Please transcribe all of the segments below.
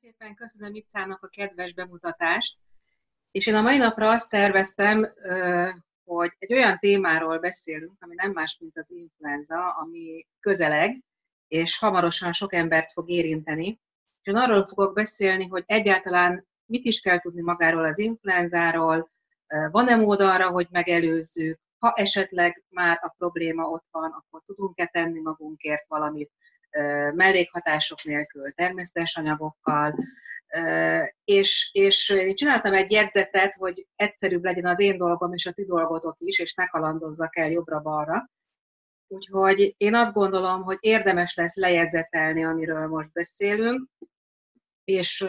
szépen köszönöm Icának a kedves bemutatást, és én a mai napra azt terveztem, hogy egy olyan témáról beszélünk, ami nem más, mint az influenza, ami közeleg, és hamarosan sok embert fog érinteni. És én arról fogok beszélni, hogy egyáltalán mit is kell tudni magáról az influenzáról, van-e mód arra, hogy megelőzzük, ha esetleg már a probléma ott van, akkor tudunk-e tenni magunkért valamit, mellékhatások nélkül, természetes anyagokkal, és, és én csináltam egy jegyzetet, hogy egyszerűbb legyen az én dolgom és a ti dolgotok is, és ne kalandozzak el jobbra-balra. Úgyhogy én azt gondolom, hogy érdemes lesz lejegyzetelni, amiről most beszélünk, és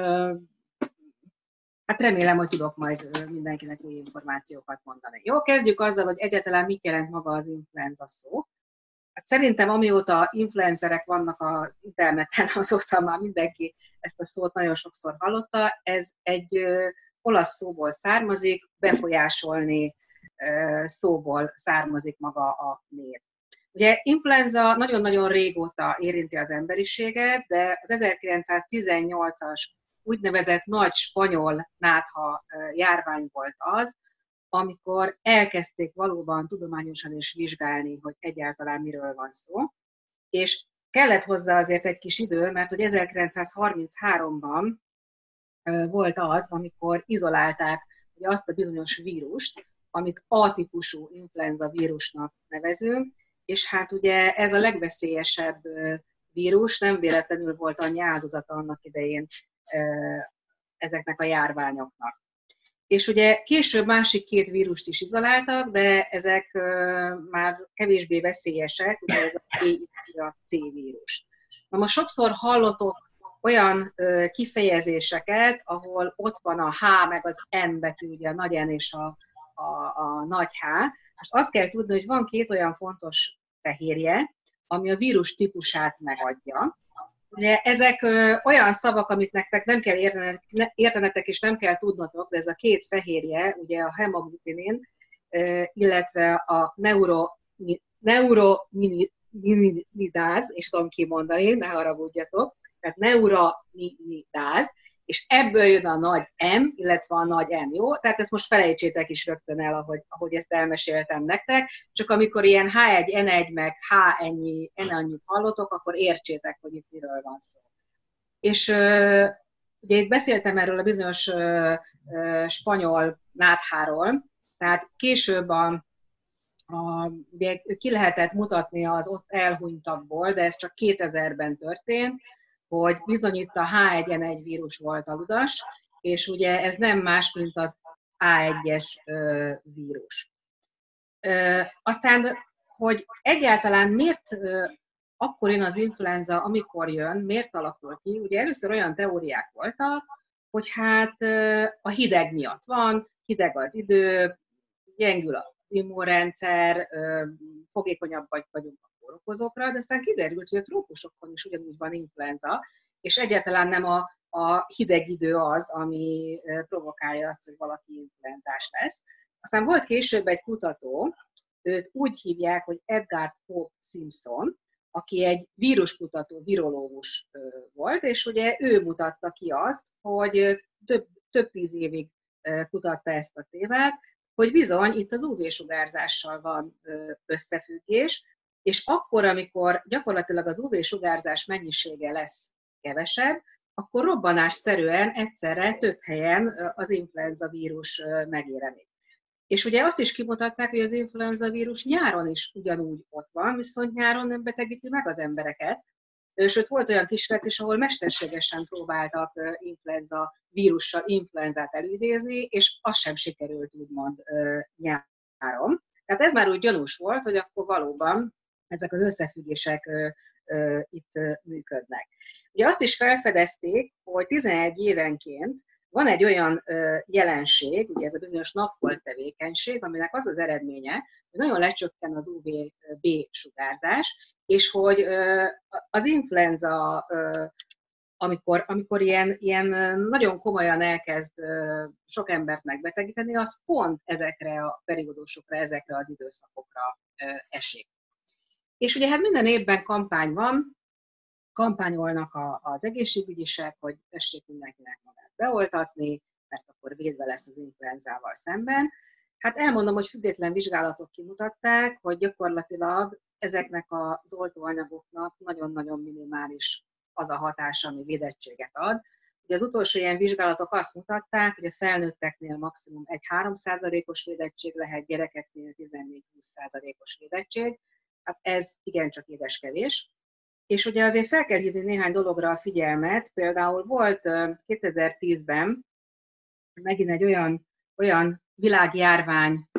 hát remélem, hogy tudok majd mindenkinek új információkat mondani. Jó, kezdjük azzal, hogy egyáltalán mit jelent maga az influenza szó. Hát szerintem amióta influencerek vannak az interneten, azóta már mindenki ezt a szót nagyon sokszor hallotta. Ez egy olasz szóból származik, befolyásolni szóból származik maga a név. Ugye influenza nagyon-nagyon régóta érinti az emberiséget, de az 1918-as úgynevezett nagy spanyol nátha járvány volt az, amikor elkezdték valóban tudományosan is vizsgálni, hogy egyáltalán miről van szó. És kellett hozzá azért egy kis idő, mert hogy 1933-ban volt az, amikor izolálták ugye azt a bizonyos vírust, amit A-típusú influenza vírusnak nevezünk, és hát ugye ez a legveszélyesebb vírus, nem véletlenül volt annyi áldozata annak idején ezeknek a járványoknak. És ugye később másik két vírust is izoláltak, de ezek már kevésbé veszélyesek, ugye ez a T, a C vírus. Na most sokszor hallotok olyan kifejezéseket, ahol ott van a H meg az N betű, ugye a nagy N és a, a, a nagy H. Most azt kell tudni, hogy van két olyan fontos fehérje, ami a vírus típusát megadja. Ugye ezek ö, olyan szavak, amit nektek nem kell értenetek, ne, értenetek és nem kell tudnotok, de ez a két fehérje, ugye a hemoglutinin, ö, illetve a neuro, neurominimidáz, és tudom kimondani, ne haragudjatok, tehát neuraminidáz, és ebből jön a nagy M, illetve a nagy N, jó? Tehát ezt most felejtsétek is rögtön el, ahogy, ahogy ezt elmeséltem nektek, csak amikor ilyen H1, N1, meg H ennyi, N annyit hallotok, akkor értsétek, hogy itt miről van szó. És ugye itt beszéltem erről a bizonyos spanyol nátháról, tehát később a, a, ugye ki lehetett mutatni az ott elhunytakból, de ez csak 2000-ben történt, hogy bizony itt a H1N1 vírus volt a és ugye ez nem más, mint az A1-es vírus. Aztán, hogy egyáltalán miért akkor jön az influenza, amikor jön, miért alakul ki? Ugye először olyan teóriák voltak, hogy hát a hideg miatt van, hideg az idő, gyengül az immunrendszer, fogékonyabbak vagyunk a kórokozókra, de aztán kiderült, hogy a trópusokon is ugyanúgy van influenza, és egyáltalán nem a, a hideg idő az, ami provokálja azt, hogy valaki influenzás lesz. Aztán volt később egy kutató, őt úgy hívják, hogy Edgar Hope Simpson, aki egy víruskutató, virológus volt, és ugye ő mutatta ki azt, hogy több, több tíz évig kutatta ezt a témát, hogy bizony itt az UV-sugárzással van összefüggés, és akkor, amikor gyakorlatilag az UV-sugárzás mennyisége lesz kevesebb, akkor robbanásszerűen egyszerre több helyen az influenza vírus megjelenik. És ugye azt is kimutatták, hogy az influenza vírus nyáron is ugyanúgy ott van, viszont nyáron nem betegíti meg az embereket. Sőt, volt olyan kísérlet is, ahol mesterségesen próbáltak influenza vírussal influenzát elidézni, és az sem sikerült úgymond nyáron. Tehát ez már úgy gyanús volt, hogy akkor valóban ezek az összefüggések itt működnek. Ugye azt is felfedezték, hogy 11 évenként van egy olyan jelenség, ugye ez a bizonyos napfolt tevékenység, aminek az az eredménye, hogy nagyon lecsökken az UVB sugárzás, és hogy az influenza, amikor, amikor ilyen, ilyen nagyon komolyan elkezd sok embert megbetegíteni, az pont ezekre a periódusokra, ezekre az időszakokra esik. És ugye hát minden évben kampány van, kampányolnak a, az egészségügyisek, hogy tessék mindenkinek magát beoltatni, mert akkor védve lesz az influenzával szemben. Hát elmondom, hogy független vizsgálatok kimutatták, hogy gyakorlatilag ezeknek az oltóanyagoknak nagyon-nagyon minimális az a hatás, ami védettséget ad. Ugye az utolsó ilyen vizsgálatok azt mutatták, hogy a felnőtteknél maximum egy 3%-os védettség lehet, gyerekeknél 14-20%-os védettség. Hát ez igencsak édeskevés. És ugye azért fel kell hívni néhány dologra a figyelmet. Például volt 2010-ben megint egy olyan, olyan világjárvány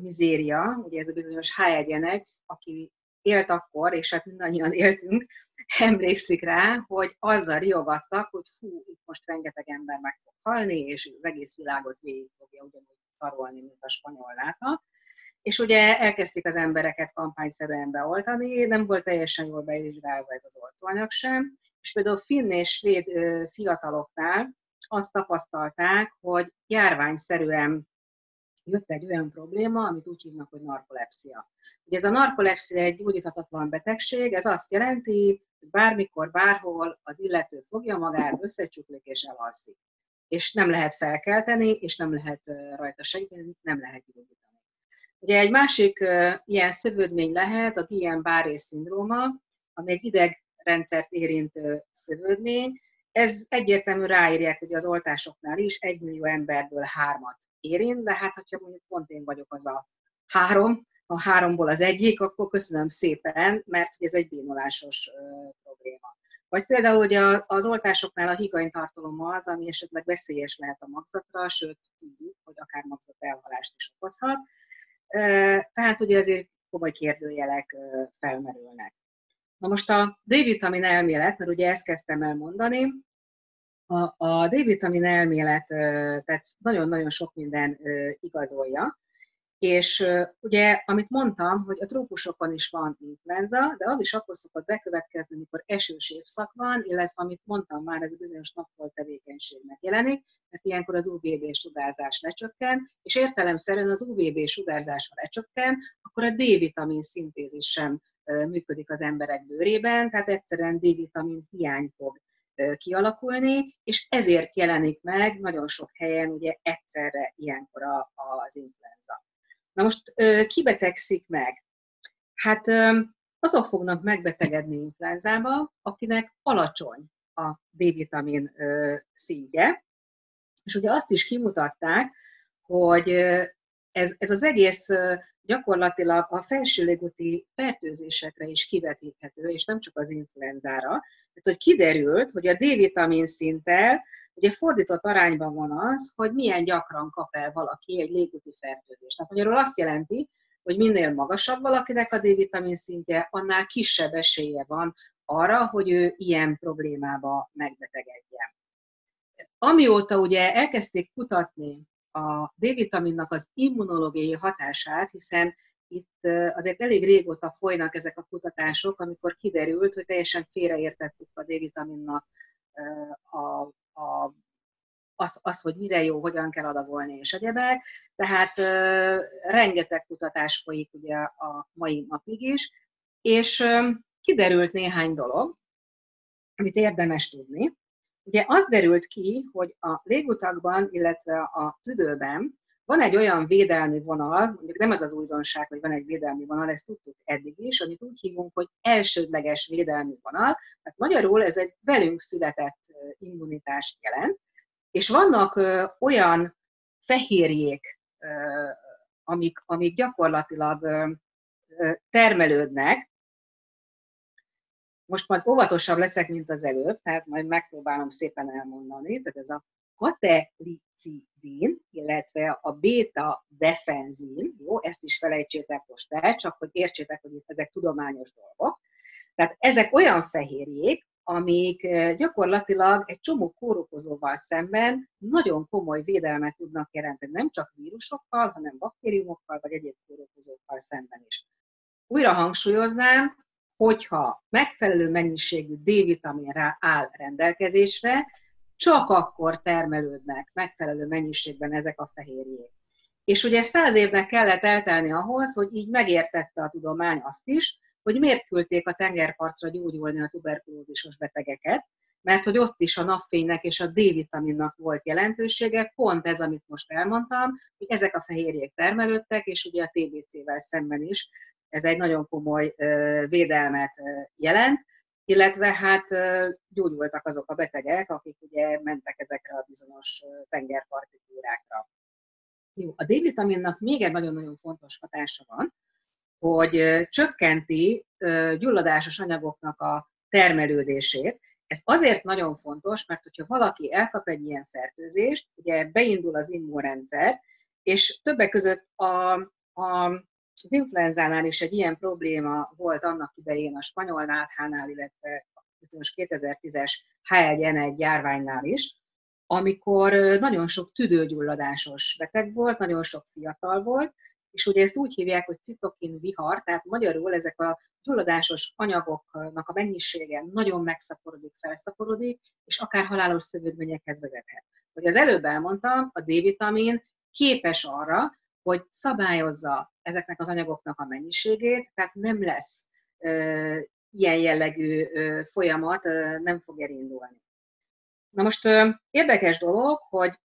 mizéria, ugye ez a bizonyos H1N1, aki élt akkor, és hát mindannyian éltünk, emlékszik rá, hogy azzal riogattak, hogy fú, itt most rengeteg ember meg fog halni, és az egész világot végig fogja ugyanúgy tarolni, mint a spanyol láta. És ugye elkezdték az embereket kampányszerűen beoltani, nem volt teljesen jól bevizsgálva ez az oltóanyag sem, és például finn és svéd fiataloknál azt tapasztalták, hogy járványszerűen jött egy olyan probléma, amit úgy hívnak, hogy narkolepszia. Ugye ez a narkolepszia egy gyógyíthatatlan betegség, ez azt jelenti, hogy bármikor, bárhol az illető fogja magát, összecsuklik és elalszik. És nem lehet felkelteni, és nem lehet rajta segíteni, nem lehet gyógyítani. Ugye egy másik ilyen szövődmény lehet a Guillain-Barré szindróma, ami egy idegrendszert érintő szövődmény. Ez egyértelmű ráírják hogy az oltásoknál is, egy millió emberből hármat érint, de hát, ha mondjuk pont én vagyok az a három, a háromból az egyik, akkor köszönöm szépen, mert ez egy bénolásos probléma. Vagy például hogy az oltásoknál a higany tartalom az, ami esetleg veszélyes lehet a magzatra, sőt, tudjuk, hogy akár magzat elhalást is okozhat. Tehát ugye ezért komoly kérdőjelek felmerülnek. Na most a D-vitamin elmélet, mert ugye ezt kezdtem elmondani, a, a D-vitamin elmélet tehát nagyon-nagyon sok minden igazolja, és ugye, amit mondtam, hogy a trópusokon is van influenza, de az is akkor szokott bekövetkezni, amikor esős évszak van, illetve amit mondtam már, ez a bizonyos napfolt tevékenység megjelenik, mert ilyenkor az UVB sugárzás lecsökken, és értelemszerűen az UVB sugárzás, ha lecsökken, akkor a D-vitamin szintézis sem működik az emberek bőrében, tehát egyszerűen D-vitamin hiány fog kialakulni, és ezért jelenik meg nagyon sok helyen ugye egyszerre ilyenkor az influenza. Na most ki betegszik meg? Hát azok fognak megbetegedni influenzába, akinek alacsony a D-vitamin szintje, és ugye azt is kimutatták, hogy ez, ez az egész gyakorlatilag a felső légúti fertőzésekre is kivetíthető, és nem csak az influenzára. Tehát, hogy kiderült, hogy a D-vitamin szinttel ugye fordított arányban van az, hogy milyen gyakran kap el valaki egy légúti fertőzést. Tehát magyarul azt jelenti, hogy minél magasabb valakinek a D-vitamin szintje, annál kisebb esélye van arra, hogy ő ilyen problémába megbetegedjen. Amióta ugye elkezdték kutatni a D-vitaminnak az immunológiai hatását, hiszen itt azért elég régóta folynak ezek a kutatások, amikor kiderült, hogy teljesen félreértettük a D-vitaminnak a, a, az, az, hogy mire jó, hogyan kell adagolni és egyebek. Tehát rengeteg kutatás folyik ugye a mai napig is, és kiderült néhány dolog, amit érdemes tudni. Ugye az derült ki, hogy a légutakban, illetve a tüdőben van egy olyan védelmi vonal, mondjuk nem az az újdonság, hogy van egy védelmi vonal, ezt tudtuk eddig is, amit úgy hívunk, hogy elsődleges védelmi vonal, tehát magyarul ez egy velünk született immunitást jelent, és vannak olyan fehérjék, amik, amik gyakorlatilag termelődnek, most majd óvatosabb leszek, mint az előbb, tehát majd megpróbálom szépen elmondani. Tehát ez a katelicidin, illetve a beta-defenzin, jó, ezt is felejtsétek most el, csak hogy értsétek, hogy itt ezek tudományos dolgok. Tehát ezek olyan fehérjék, amik gyakorlatilag egy csomó kórokozóval szemben nagyon komoly védelmet tudnak jelenteni, nem csak vírusokkal, hanem baktériumokkal vagy egyéb kórokozókkal szemben is. Újra hangsúlyoznám, hogyha megfelelő mennyiségű D-vitamin áll rendelkezésre, csak akkor termelődnek megfelelő mennyiségben ezek a fehérjék. És ugye száz évnek kellett eltelni ahhoz, hogy így megértette a tudomány azt is, hogy miért küldték a tengerpartra gyógyulni a tuberkulózisos betegeket, mert hogy ott is a napfénynek és a D-vitaminnak volt jelentősége, pont ez, amit most elmondtam, hogy ezek a fehérjék termelődtek, és ugye a TBC-vel szemben is ez egy nagyon komoly védelmet jelent, illetve hát gyógyultak azok a betegek, akik ugye mentek ezekre a bizonyos tengerparti túrákra. Jó, a D-vitaminnak még egy nagyon-nagyon fontos hatása van, hogy csökkenti gyulladásos anyagoknak a termelődését. Ez azért nagyon fontos, mert hogyha valaki elkap egy ilyen fertőzést, ugye beindul az immunrendszer, és többek között a, a az influenzánál is egy ilyen probléma volt annak idején a spanyol náthánál, illetve a 2010-es H1N1 járványnál is, amikor nagyon sok tüdőgyulladásos beteg volt, nagyon sok fiatal volt, és ugye ezt úgy hívják, hogy citokin vihar, tehát magyarul ezek a gyulladásos anyagoknak a mennyisége nagyon megszaporodik, felszaporodik, és akár halálos szövődményekhez vezethet. Hogy az előbb elmondtam, a D-vitamin képes arra, hogy szabályozza ezeknek az anyagoknak a mennyiségét, tehát nem lesz ilyen jellegű folyamat, nem fog elindulni. Na most érdekes dolog, hogy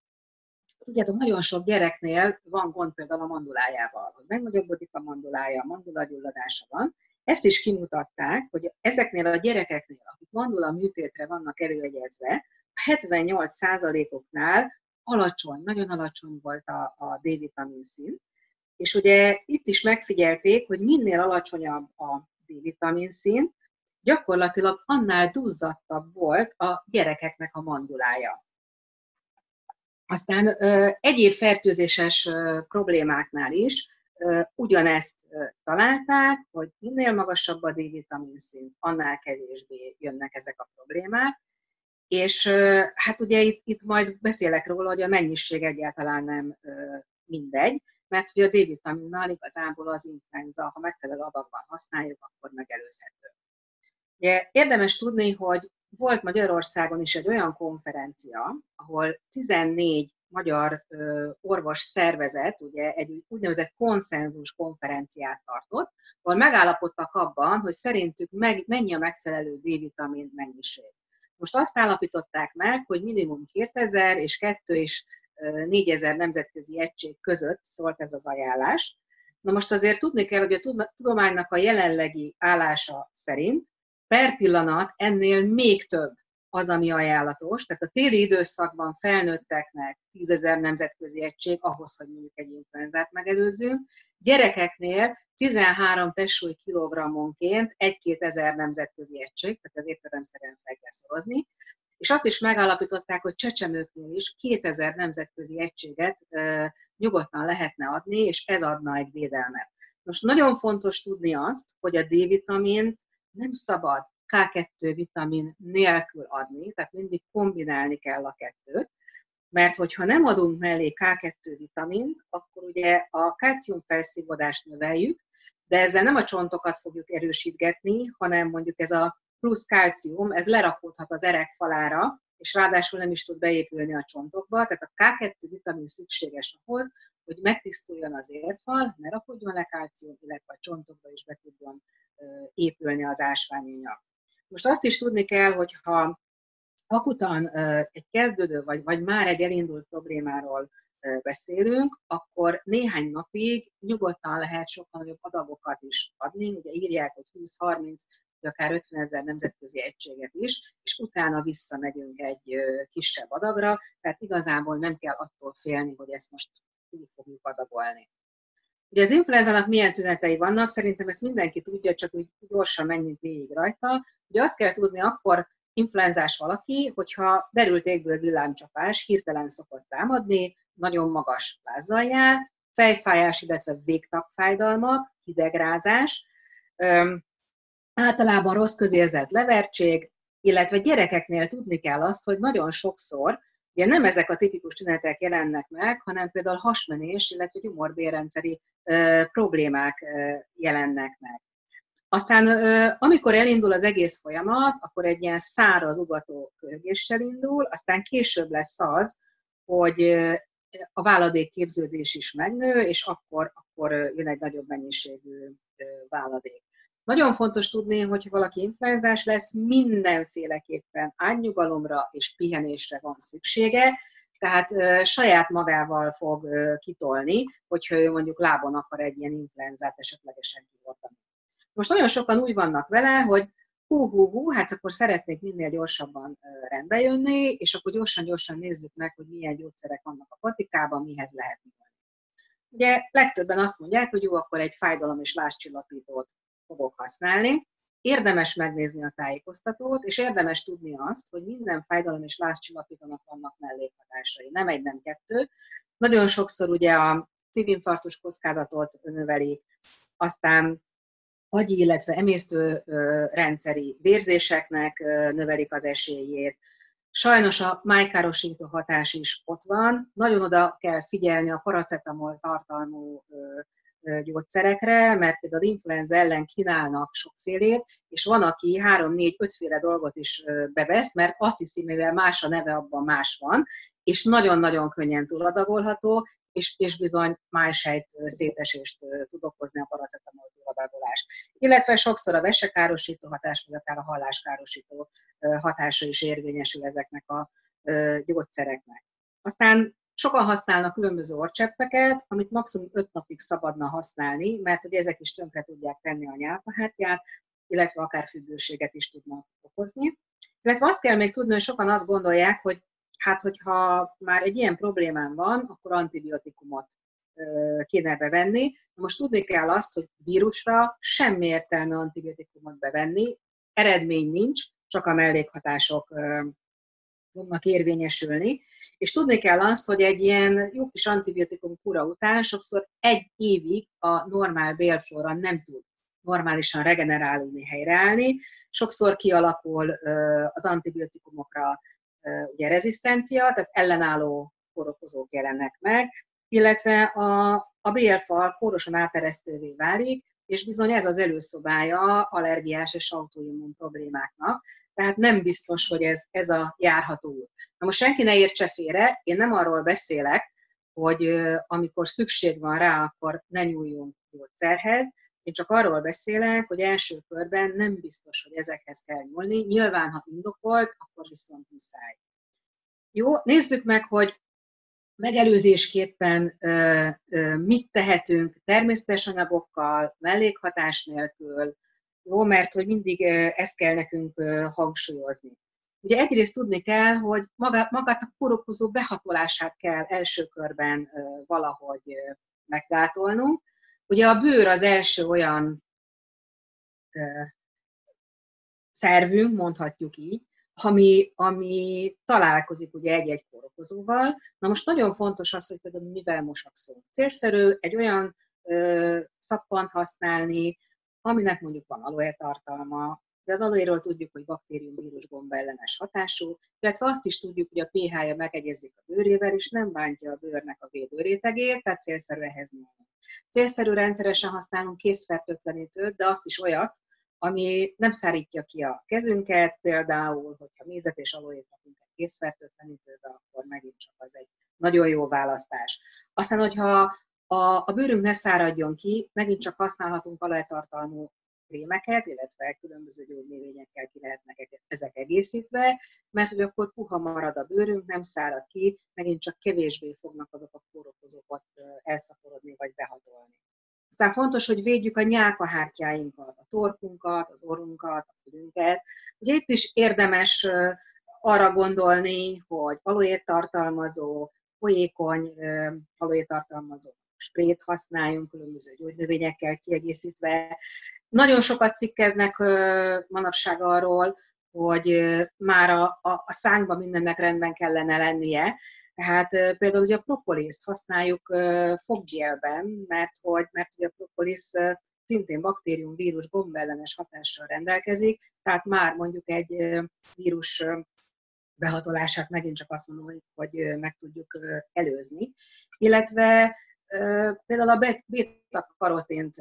tudjátok, nagyon sok gyereknél van gond például a mandulájával, hogy megnagyobbodik a mandulája, a mandulagyulladása van. Ezt is kimutatták, hogy ezeknél a gyerekeknél, akik mandula műtétre vannak előegyezve, 78%-oknál alacsony, nagyon alacsony volt a, a D-vitamin szint, és ugye itt is megfigyelték, hogy minél alacsonyabb a D-vitamin szint, gyakorlatilag annál duzzadtabb volt a gyerekeknek a mandulája. Aztán egyéb fertőzéses problémáknál is ugyanezt találták, hogy minél magasabb a D-vitamin szint, annál kevésbé jönnek ezek a problémák, és hát ugye itt, itt majd beszélek róla, hogy a mennyiség egyáltalán nem mindegy, mert ugye a D-vitaminnal igazából az influenza, ha megfelelő adagban használjuk, akkor megelőzhető. Ugye érdemes tudni, hogy volt Magyarországon is egy olyan konferencia, ahol 14 magyar orvos szervezet ugye egy úgynevezett konszenzus konferenciát tartott, ahol megállapodtak abban, hogy szerintük meg, mennyi a megfelelő D-vitamin mennyiség. Most azt állapították meg, hogy minimum 2000 és 2 és 4000 nemzetközi egység között szólt ez az ajánlás. Na most azért tudni kell, hogy a tudománynak a jelenlegi állása szerint per pillanat ennél még több az, ami ajánlatos. Tehát a téli időszakban felnőtteknek 10 ezer nemzetközi egység ahhoz, hogy mondjuk egy influenzát megelőzzünk. Gyerekeknél 13 testsúly kilogrammonként 1-2 ezer nemzetközi egység, tehát ez értelemszerűen fel kell szorozni és azt is megállapították, hogy csecsemőknél is 2000 nemzetközi egységet nyugodtan lehetne adni, és ez adna egy védelmet. Most nagyon fontos tudni azt, hogy a D-vitamint nem szabad K2 vitamin nélkül adni, tehát mindig kombinálni kell a kettőt, mert hogyha nem adunk mellé K2 vitamint, akkor ugye a kálcium felszívódást növeljük, de ezzel nem a csontokat fogjuk erősítgetni, hanem mondjuk ez a plusz kálcium, ez lerakódhat az erek falára, és ráadásul nem is tud beépülni a csontokba, tehát a K2 vitamin szükséges ahhoz, hogy megtisztuljon az érfal, ne rakodjon le kálcium, illetve a csontokba is be tudjon épülni az ásványanyag. Most azt is tudni kell, hogy ha akutan egy kezdődő, vagy, vagy már egy elindult problémáról beszélünk, akkor néhány napig nyugodtan lehet sokkal nagyobb adagokat is adni. Ugye írják, hogy 20-30 vagy akár 50 ezer nemzetközi egységet is, és utána visszamegyünk egy kisebb adagra, tehát igazából nem kell attól félni, hogy ezt most túl fogjuk adagolni. Ugye az influenzának milyen tünetei vannak, szerintem ezt mindenki tudja, csak úgy gyorsan menjünk végig rajta. Ugye azt kell tudni akkor influenzás valaki, hogyha derült égből villámcsapás hirtelen szokott támadni, nagyon magas lázzal jár, fejfájás, illetve végtagfájdalmak, hidegrázás, általában rossz közérzet levertség, illetve gyerekeknél tudni kell azt, hogy nagyon sokszor ugye nem ezek a tipikus tünetek jelennek meg, hanem például hasmenés, illetve gyumorbérrendszeri ö, problémák ö, jelennek meg. Aztán, ö, amikor elindul az egész folyamat, akkor egy ilyen száraz, ugató köhögéssel indul, aztán később lesz az, hogy a váladék képződés is megnő, és akkor, akkor jön egy nagyobb mennyiségű váladék. Nagyon fontos tudni, hogy valaki influenzás lesz, mindenféleképpen ágynyugalomra és pihenésre van szüksége, tehát ö, saját magával fog ö, kitolni, hogyha ő mondjuk lábon akar egy ilyen influenzát esetlegesen kivordani. Most nagyon sokan úgy vannak vele, hogy hú, hú, hú, hát akkor szeretnék minél gyorsabban rendbe jönni, és akkor gyorsan-gyorsan nézzük meg, hogy milyen gyógyszerek vannak a patikában, mihez lehet. Ugye legtöbben azt mondják, hogy jó, akkor egy fájdalom és lázcsillapítót fogok használni. Érdemes megnézni a tájékoztatót, és érdemes tudni azt, hogy minden fájdalom és lázcsillapítónak vannak mellékhatásai, nem egy, nem kettő. Nagyon sokszor ugye a szívinfarktus kockázatot növeli, aztán agyi, illetve emésztő rendszeri vérzéseknek növelik az esélyét. Sajnos a májkárosító hatás is ott van. Nagyon oda kell figyelni a paracetamol tartalmú gyógyszerekre, mert például influenza ellen kínálnak sokfélét, és van, aki három, négy, ötféle dolgot is bevesz, mert azt hiszi, mivel más a neve, abban más van, és nagyon-nagyon könnyen túladagolható, és, és bizony májsejt szétesést tud okozni a paracetamol túladagolás. Illetve sokszor a vesekárosító hatás, vagy akár a halláskárosító hatása is érvényesül ezeknek a gyógyszereknek. Aztán sokan használnak különböző orcseppeket, amit maximum 5 napig szabadna használni, mert hogy ezek is tönkre tudják tenni a nyálkahártyát, illetve akár függőséget is tudnak okozni. Illetve azt kell még tudni, hogy sokan azt gondolják, hogy hát hogyha már egy ilyen problémám van, akkor antibiotikumot kéne bevenni. Most tudni kell azt, hogy vírusra semmi értelme antibiotikumot bevenni, eredmény nincs, csak a mellékhatások fognak érvényesülni. És tudni kell azt, hogy egy ilyen jó kis antibiotikum kura után sokszor egy évig a normál bélflóra nem tud normálisan regenerálódni, helyreállni. Sokszor kialakul az antibiotikumokra ugye rezisztencia, tehát ellenálló korokozók jelennek meg, illetve a, a bélfal kórosan áteresztővé válik, és bizony ez az előszobája allergiás és autoimmun problémáknak, tehát nem biztos, hogy ez, ez a járható út. Na most senki ne értse félre, én nem arról beszélek, hogy amikor szükség van rá, akkor ne nyúljunk gyógyszerhez, én csak arról beszélek, hogy első körben nem biztos, hogy ezekhez kell nyúlni. Nyilván, ha indokolt, akkor viszont muszáj. Jó, nézzük meg, hogy megelőzésképpen mit tehetünk természetes anyagokkal, mellékhatás nélkül, jó, mert hogy mindig ezt kell nekünk hangsúlyozni. Ugye egyrészt tudni kell, hogy magát, a korokozó behatolását kell első körben valahogy meggátolnunk, Ugye a bőr az első olyan szervünk, mondhatjuk így, ami, ami találkozik ugye egy-egy kórokozóval. Na most nagyon fontos az, hogy például mivel mosakszunk. Célszerű egy olyan ö, szappant használni, aminek mondjuk van aloe tartalma, de az aloéról tudjuk, hogy baktériumvírus gomba ellenes hatású, illetve azt is tudjuk, hogy a pH-ja megegyezik a bőrével, és nem bántja a bőrnek a védőrétegét, tehát célszerű ehhez nyúlni. Célszerű rendszeresen használunk készfertőtlenítőt, de azt is olyat, ami nem szárítja ki a kezünket, például, hogyha mézet és aloét rakunk egy készfertőtlenítőbe, akkor megint csak az egy nagyon jó választás. Aztán, hogyha a, a bőrünk ne száradjon ki, megint csak használhatunk olajtartalmú krémeket, illetve különböző gyógynövényekkel ki lehetnek ezek egészítve, mert hogy akkor puha marad a bőrünk, nem szárad ki, megint csak kevésbé fognak azok a kórokozók elszaporodni vagy behatolni. Aztán fontos, hogy védjük a nyálkahártyáinkat, a torkunkat, az orrunkat, a fülünket. Ugye itt is érdemes arra gondolni, hogy aloét tartalmazó, folyékony aloét tartalmazó sprét használjunk, különböző gyógynövényekkel kiegészítve. Nagyon sokat cikkeznek manapság arról, hogy már a, a, a szánkban mindennek rendben kellene lennie, tehát például ugye a propoliszt használjuk foggélben, mert hogy, mert ugye a propolis szintén baktérium, vírus, gombellenes hatással rendelkezik, tehát már mondjuk egy vírus behatolását megint csak azt mondom, hogy, meg tudjuk előzni. Illetve például a beta-karotént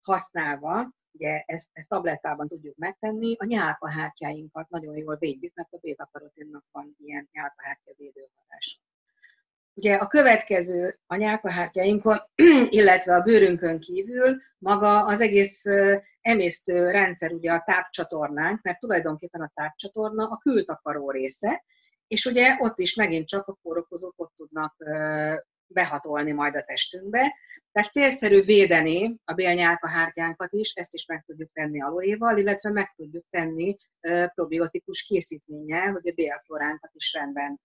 használva, ugye ezt, ezt tablettában tudjuk megtenni, a nyálkahártyáinkat nagyon jól védjük, mert a beta-karoténnak van ilyen nyálkahártya védő. Ugye a következő a nyálkahártyáinkon, illetve a bőrünkön kívül maga az egész emésztő rendszer, ugye a tápcsatornánk, mert tulajdonképpen a tápcsatorna a kültakaró része, és ugye ott is megint csak a kórokozók ott tudnak behatolni majd a testünkbe. Tehát célszerű védeni a bélnyálkahártyánkat is, ezt is meg tudjuk tenni aloéval, illetve meg tudjuk tenni probiotikus készítménnyel, hogy a bélfloránkat is rendben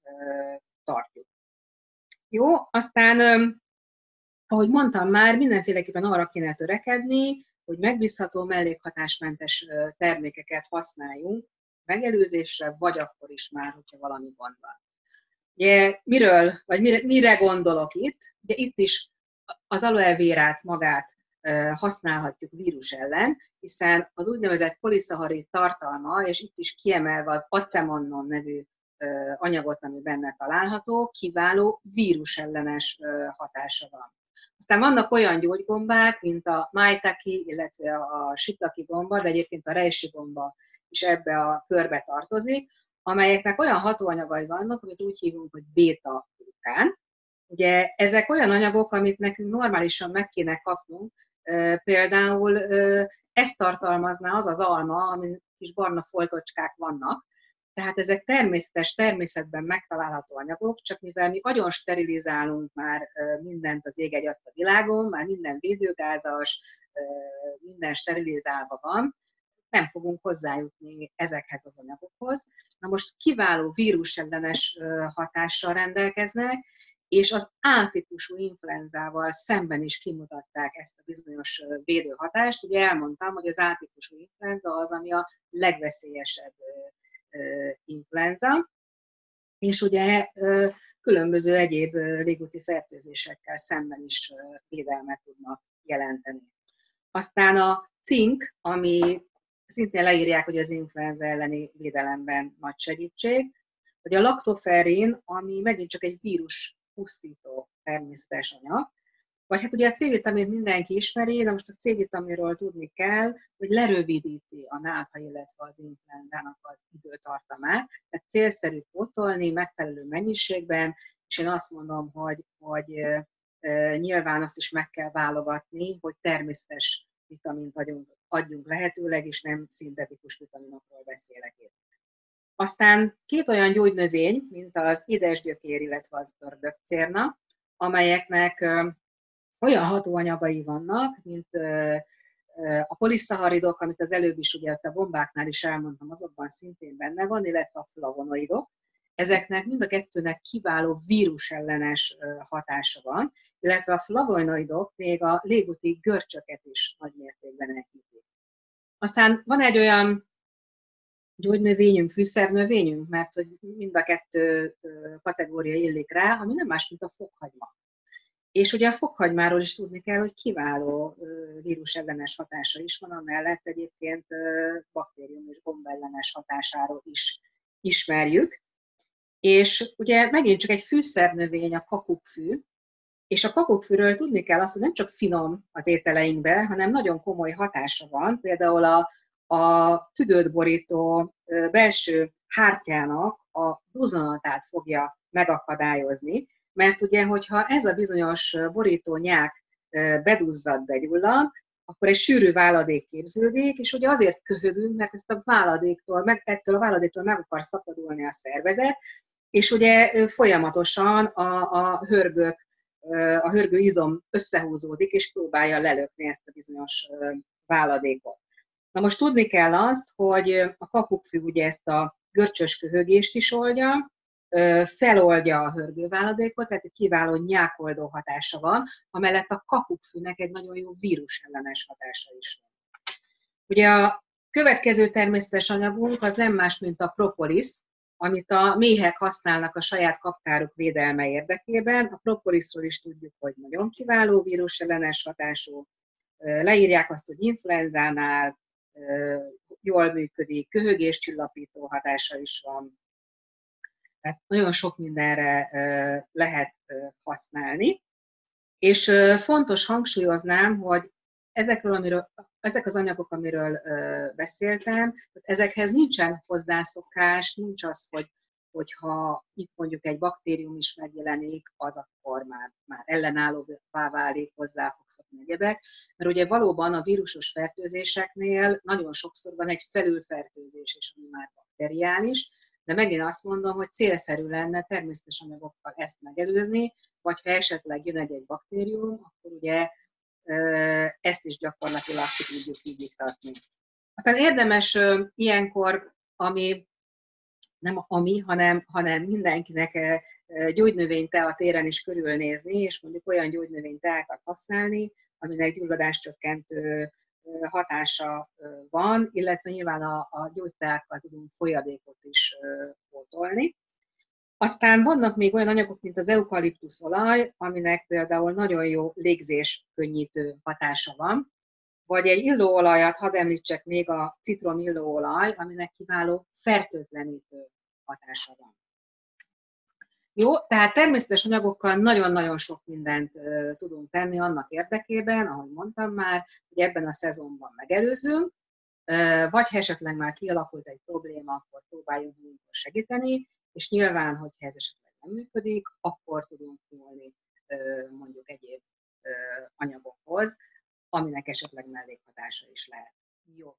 tartjuk. Jó, aztán, ahogy mondtam már, mindenféleképpen arra kéne törekedni, hogy megbízható, mellékhatásmentes termékeket használjunk megelőzésre, vagy akkor is már, hogyha valami gond van. Ugye, miről, vagy mire, mire gondolok itt? Ugye itt is az aloe vérát magát használhatjuk vírus ellen, hiszen az úgynevezett poliszaharid tartalma, és itt is kiemelve az acemannon nevű anyagot, ami benne található, kiváló vírusellenes hatása van. Aztán vannak olyan gyógygombák, mint a maitake, illetve a shiitake gomba, de egyébként a reishi gomba is ebbe a körbe tartozik, amelyeknek olyan hatóanyagai vannak, amit úgy hívunk, hogy beta-glukán. Ugye ezek olyan anyagok, amit nekünk normálisan meg kéne kapnunk, például ezt tartalmazná az az alma, amin kis barna foltocskák vannak, tehát ezek természetes, természetben megtalálható anyagok, csak mivel mi nagyon sterilizálunk már mindent az ég egy a világon, már minden védőgázas, minden sterilizálva van, nem fogunk hozzájutni ezekhez az anyagokhoz. Na most kiváló vírusellenes hatással rendelkeznek, és az A-típusú influenzával szemben is kimutatták ezt a bizonyos védőhatást. Ugye elmondtam, hogy az A-típusú influenza az, ami a legveszélyesebb influenza, és ugye különböző egyéb légúti fertőzésekkel szemben is védelmet tudnak jelenteni. Aztán a cink, ami szintén leírják, hogy az influenza elleni védelemben nagy segítség, hogy a laktoferin, ami megint csak egy vírus pusztító természetes anyag, vagy hát ugye a C-vitamin mindenki ismeri, de most a C-vitaminról tudni kell, hogy lerövidíti a nátha, illetve az influenzának az időtartamát, tehát célszerű pótolni megfelelő mennyiségben, és én azt mondom, hogy, hogy e, nyilván azt is meg kell válogatni, hogy természetes vitamint adjunk, adjunk lehetőleg, és nem szintetikus vitaminokról beszélek itt. Aztán két olyan gyógynövény, mint az édesgyökér, illetve az ördögcérna, amelyeknek olyan hatóanyagai vannak, mint a poliszaharidok, amit az előbb is ugye a bombáknál is elmondtam, azokban szintén benne van, illetve a flavonoidok. Ezeknek mind a kettőnek kiváló vírusellenes hatása van, illetve a flavonoidok még a légúti görcsöket is nagy mértékben enyhítik. Aztán van egy olyan gyógynövényünk, fűszernövényünk, mert hogy mind a kettő kategória illik rá, ami nem más, mint a fokhagyma. És ugye a fokhagymáról is tudni kell, hogy kiváló vírusellenes hatása is van, amellett egyébként baktérium és gombellenes hatásáról is ismerjük. És ugye megint csak egy fűszernövény a kakukkfű, és a kakukkfűről tudni kell azt, hogy nem csak finom az ételeinkbe, hanem nagyon komoly hatása van. Például a, a tüdőt borító belső hártyának a duzanatát fogja megakadályozni, mert ugye, hogyha ez a bizonyos borító nyák beduzzad, begyullad, akkor egy sűrű váladék képződik, és ugye azért köhögünk, mert ezt a váladéktól, meg, ettől a váladéktól meg akar szabadulni a szervezet, és ugye folyamatosan a, a hörgők, a hörgő izom összehúzódik, és próbálja lelökni ezt a bizonyos váladékot. Na most tudni kell azt, hogy a kakukkfű ugye ezt a görcsös köhögést is oldja, feloldja a hörgőváladékot, tehát egy kiváló nyákoldó hatása van, amellett a kakukkfűnek egy nagyon jó vírusellenes hatása is van. Ugye a következő természetes anyagunk az nem más, mint a propolis, amit a méhek használnak a saját kaptáruk védelme érdekében. A propolisról is tudjuk, hogy nagyon kiváló vírusellenes hatású. Leírják azt, hogy influenzánál jól működik, köhögéscsillapító hatása is van, tehát nagyon sok mindenre lehet használni. És fontos hangsúlyoznám, hogy ezekről, amiről, ezek az anyagok, amiről beszéltem, ezekhez nincsen hozzászokás, nincs az, hogy hogyha itt mondjuk egy baktérium is megjelenik, az akkor már, már ellenállóvá válik, hozzá fog szokni egyebek. Mert ugye valóban a vírusos fertőzéseknél nagyon sokszor van egy felülfertőzés is, ami már bakteriális, de megint azt mondom, hogy célszerű lenne természetes anyagokkal ezt megelőzni, vagy ha esetleg jön egy, egy baktérium, akkor ugye ezt is gyakorlatilag ki tudjuk így iktatni. Aztán érdemes ilyenkor, ami nem ami, hanem, hanem mindenkinek gyógynövényte a téren is körülnézni, és mondjuk olyan gyógynövényteákat használni, aminek gyulladáscsökkentő hatása van, illetve nyilván a, a gyógyteákkal tudunk folyadékot is pótolni. Aztán vannak még olyan anyagok, mint az eukaliptuszolaj, aminek például nagyon jó légzés könnyítő hatása van, vagy egy illóolajat, hadd említsek még a citrom illóolaj, aminek kiváló fertőtlenítő hatása van. Jó, tehát természetes anyagokkal nagyon-nagyon sok mindent tudunk tenni annak érdekében, ahogy mondtam már, hogy ebben a szezonban megelőzzünk, uh, vagy ha esetleg már kialakult egy probléma, akkor próbáljunk segíteni, és nyilván, hogyha ez esetleg nem működik, akkor tudunk nyúlni mondjuk egyéb anyagokhoz, aminek esetleg mellékhatása is lehet. Jó,